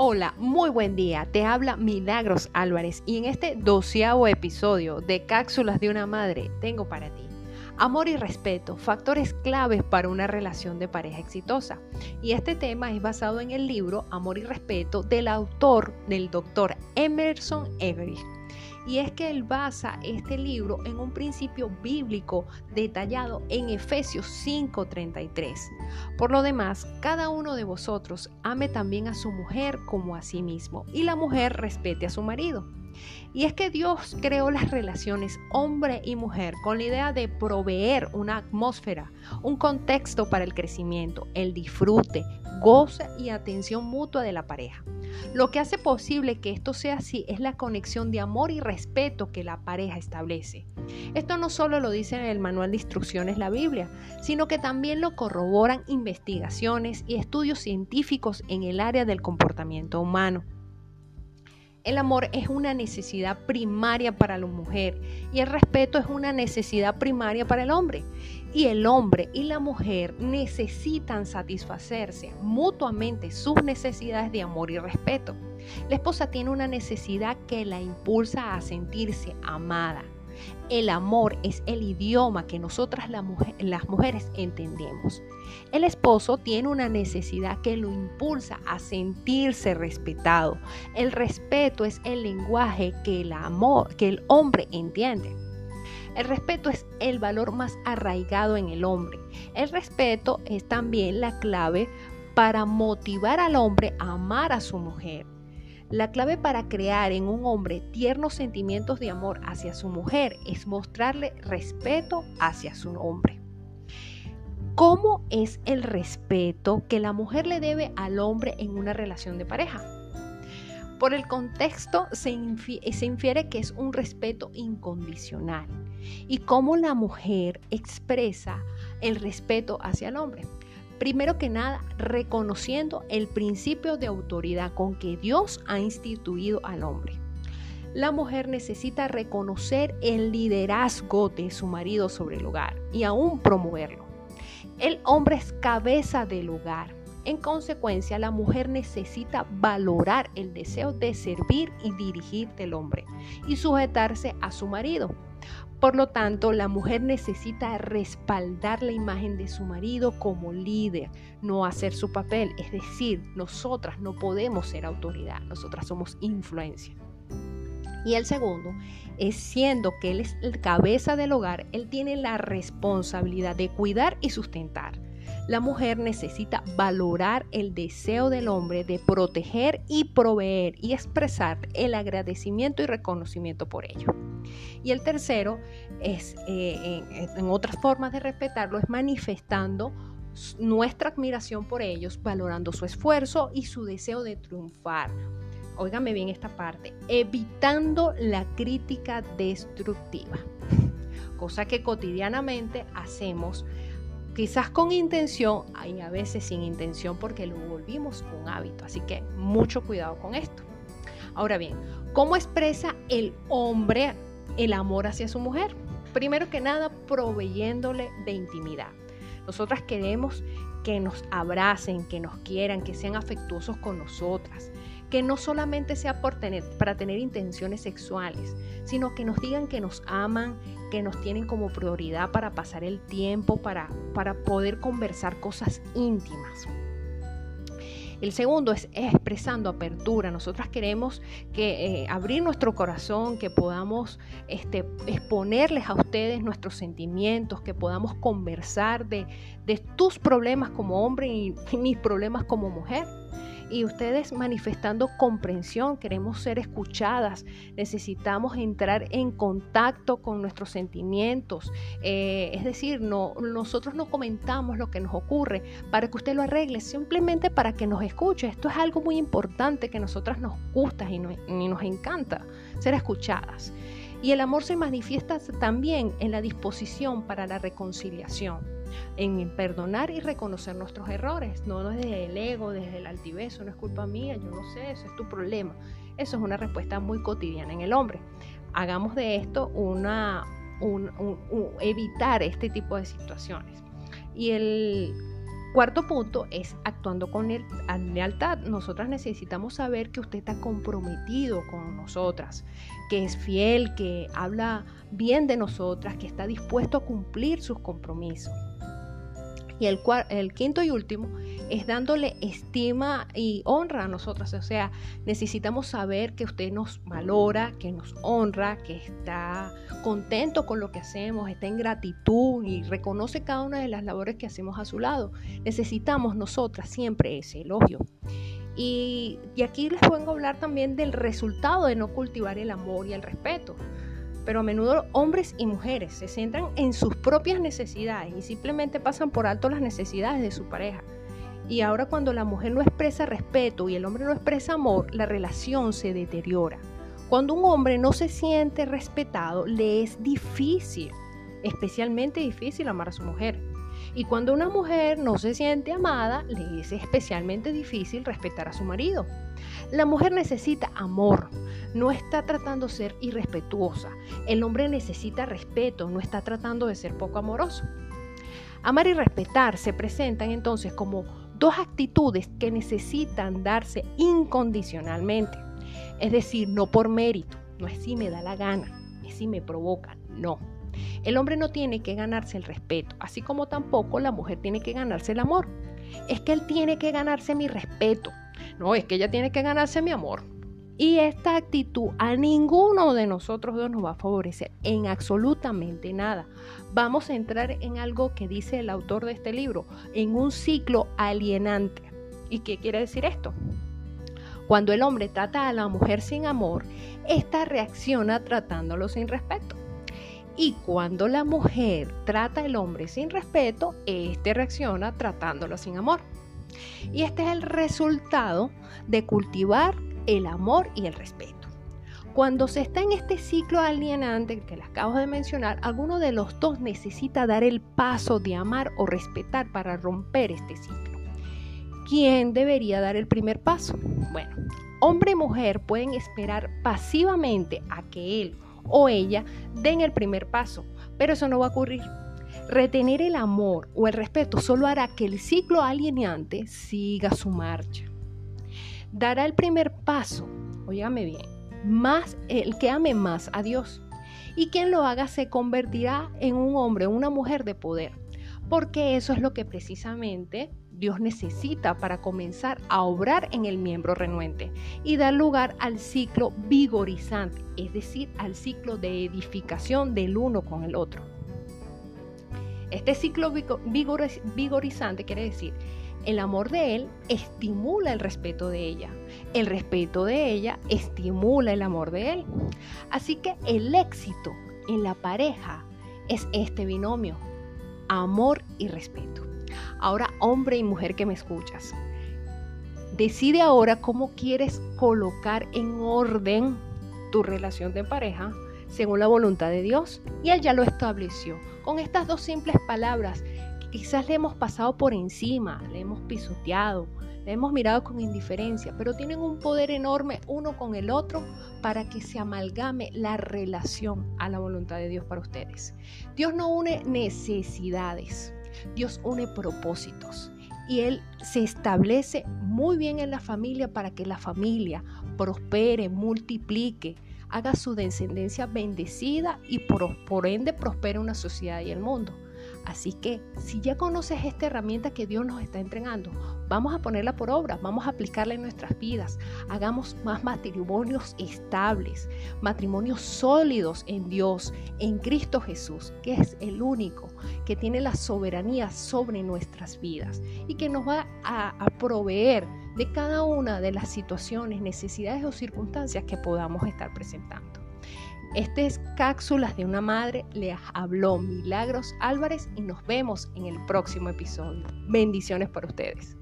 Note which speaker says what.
Speaker 1: Hola, muy buen día. Te habla Milagros Álvarez y en este doceavo episodio de Cápsulas de una Madre tengo para ti amor y respeto, factores claves para una relación de pareja exitosa. Y este tema es basado en el libro Amor y Respeto del autor del doctor Emerson Everett y es que él basa este libro en un principio bíblico detallado en Efesios 5:33. Por lo demás, cada uno de vosotros ame también a su mujer como a sí mismo y la mujer respete a su marido. Y es que Dios creó las relaciones hombre y mujer con la idea de proveer una atmósfera, un contexto para el crecimiento, el disfrute, goce y atención mutua de la pareja. Lo que hace posible que esto sea así es la conexión de amor y respeto que la pareja establece. Esto no solo lo dice en el manual de instrucciones la Biblia, sino que también lo corroboran investigaciones y estudios científicos en el área del comportamiento humano. El amor es una necesidad primaria para la mujer y el respeto es una necesidad primaria para el hombre. Y el hombre y la mujer necesitan satisfacerse mutuamente sus necesidades de amor y respeto. La esposa tiene una necesidad que la impulsa a sentirse amada, el amor es el idioma que nosotras las mujeres entendemos. El esposo tiene una necesidad que lo impulsa a sentirse respetado. El respeto es el lenguaje que el amor, que el hombre entiende. El respeto es el valor más arraigado en el hombre. El respeto es también la clave para motivar al hombre a amar a su mujer. La clave para crear en un hombre tiernos sentimientos de amor hacia su mujer es mostrarle respeto hacia su hombre. ¿Cómo es el respeto que la mujer le debe al hombre en una relación de pareja? Por el contexto se, infiere que es un respeto incondicional y cómo la mujer expresa el respeto hacia el hombre. Primero que nada, reconociendo el principio de autoridad con que Dios ha instituido al hombre. La mujer necesita reconocer el liderazgo de su marido sobre el hogar y aún promoverlo. El hombre es cabeza del hogar. En consecuencia, la mujer necesita valorar el deseo de servir y dirigir del hombre y sujetarse a su marido. Por lo tanto, la mujer necesita respaldar la imagen de su marido como líder, no hacer su papel. Es decir, nosotras no podemos ser autoridad, nosotras somos influencia. Y el segundo es siendo que él es el cabeza del hogar, él tiene la responsabilidad de cuidar y sustentar. La mujer necesita valorar el deseo del hombre de proteger y proveer y expresar el agradecimiento y reconocimiento por ello. Y el tercero es, eh, en, otras formas de respetarlo, es manifestando nuestra admiración por ellos, valorando su esfuerzo y su deseo de triunfar. Óigame bien esta parte, evitando la crítica destructiva, cosa que cotidianamente hacemos, quizás con intención y a veces sin intención porque lo volvimos un hábito, así que mucho cuidado con esto. Ahora bien, ¿cómo expresa el hombre el amor hacia su mujer. Primero que nada, proveyéndole de intimidad. Nosotras queremos que nos abracen, que nos quieran, que sean afectuosos con nosotras, que no solamente sea por tener, para tener intenciones sexuales, sino que nos digan que nos aman, que nos tienen como prioridad para pasar el tiempo, para, para poder conversar cosas íntimas. El segundo es expresando apertura. Nosotras queremos que eh, abrir nuestro corazón, que podamos este, exponerles a ustedes nuestros sentimientos, que podamos conversar de, de tus problemas como hombre y mis problemas como mujer y ustedes manifestando comprensión, queremos ser escuchadas, necesitamos entrar en contacto con nuestros sentimientos, eh, es decir, no, nosotros no comentamos lo que nos ocurre para que usted lo arregle, simplemente para que nos escuche. Esto es algo muy importante que a nosotras nos gusta y, y nos encanta, ser escuchadas. Y el amor se manifiesta también en la disposición para la reconciliación, en perdonar y reconocer nuestros errores, no desde el ego, desde el altivez, no es culpa mía, yo no sé, eso es tu problema. Eso es una respuesta muy cotidiana en el hombre. Hagamos de esto una, evitar este tipo de situaciones. Y el Cuarto punto es actuando con lealtad. Nosotras necesitamos saber que usted está comprometido con nosotras, que es fiel, que habla bien de nosotras, que está dispuesto a cumplir sus compromisos. Y el, el quinto y último es dándole estima y honra a nosotras. O sea, necesitamos saber que usted nos valora, que nos honra, que está contento con lo que hacemos, está en gratitud y reconoce cada una de las labores que hacemos a su lado. Necesitamos nosotras siempre ese elogio. Y, y aquí les vengo a hablar también del resultado de no cultivar el amor y el respeto pero a menudo hombres y mujeres se centran en sus propias necesidades y simplemente pasan por alto las necesidades de su pareja. Y ahora cuando la mujer no expresa respeto y el hombre no expresa amor, la relación se deteriora. Cuando un hombre no se siente respetado, le es difícil, especialmente difícil amar a su mujer. Y cuando una mujer no se siente amada, le es especialmente difícil respetar a su marido. La mujer necesita amor, no está tratando de ser irrespetuosa. El hombre necesita respeto, no está tratando de ser poco amoroso. Amar y respetar se presentan entonces como dos actitudes que necesitan darse incondicionalmente. Es decir, no por mérito, no es si me da la gana, es si me provoca, no. El hombre no tiene que ganarse el respeto, así como tampoco la mujer tiene que ganarse el amor. Es que él tiene que ganarse mi respeto, no, es que ella tiene que ganarse mi amor. Y esta actitud a ninguno de nosotros dos nos va a favorecer en absolutamente nada. Vamos a entrar en algo que dice el autor de este libro, en un ciclo alienante. ¿Y qué quiere decir esto? Cuando el hombre trata a la mujer sin amor, ésta reacciona tratándolo sin respeto. Y cuando la mujer trata al hombre sin respeto, éste reacciona tratándolo sin amor. Y este es el resultado de cultivar el amor y el respeto. Cuando se está en este ciclo alienante que les acabo de mencionar, alguno de los dos necesita dar el paso de amar o respetar para romper este ciclo. ¿Quién debería dar el primer paso? Bueno, hombre y mujer pueden esperar pasivamente a que él o ella den el primer paso, pero eso no va a ocurrir. Retener el amor o el respeto solo hará que el ciclo alienante siga su marcha dará el primer paso, óigame bien, más el que ame más a Dios. Y quien lo haga se convertirá en un hombre o una mujer de poder, porque eso es lo que precisamente Dios necesita para comenzar a obrar en el miembro renuente y dar lugar al ciclo vigorizante, es decir, al ciclo de edificación del uno con el otro. Este ciclo vigorizante quiere decir el amor de él estimula el respeto de ella. El respeto de ella estimula el amor de él. Así que el éxito en la pareja es este binomio, amor y respeto. Ahora, hombre y mujer que me escuchas, decide ahora cómo quieres colocar en orden tu relación de pareja según la voluntad de Dios. Y Él ya lo estableció. Con estas dos simples palabras, Quizás le hemos pasado por encima, le hemos pisoteado, le hemos mirado con indiferencia, pero tienen un poder enorme uno con el otro para que se amalgame la relación a la voluntad de Dios para ustedes. Dios no une necesidades, Dios une propósitos y Él se establece muy bien en la familia para que la familia prospere, multiplique, haga su descendencia bendecida y por, ende prospere una sociedad y el mundo. Así que si ya conoces esta herramienta que Dios nos está entregando, vamos a ponerla por obra, vamos a aplicarla en nuestras vidas. Hagamos más matrimonios estables, matrimonios sólidos en Dios, en Cristo Jesús, que es el único que tiene la soberanía sobre nuestras vidas y que nos va a proveer de cada una de las situaciones, necesidades o circunstancias que podamos estar presentando. Este es Cápsulas de una Madre, les habló Milagros Álvarez y nos vemos en el próximo episodio. Bendiciones para ustedes.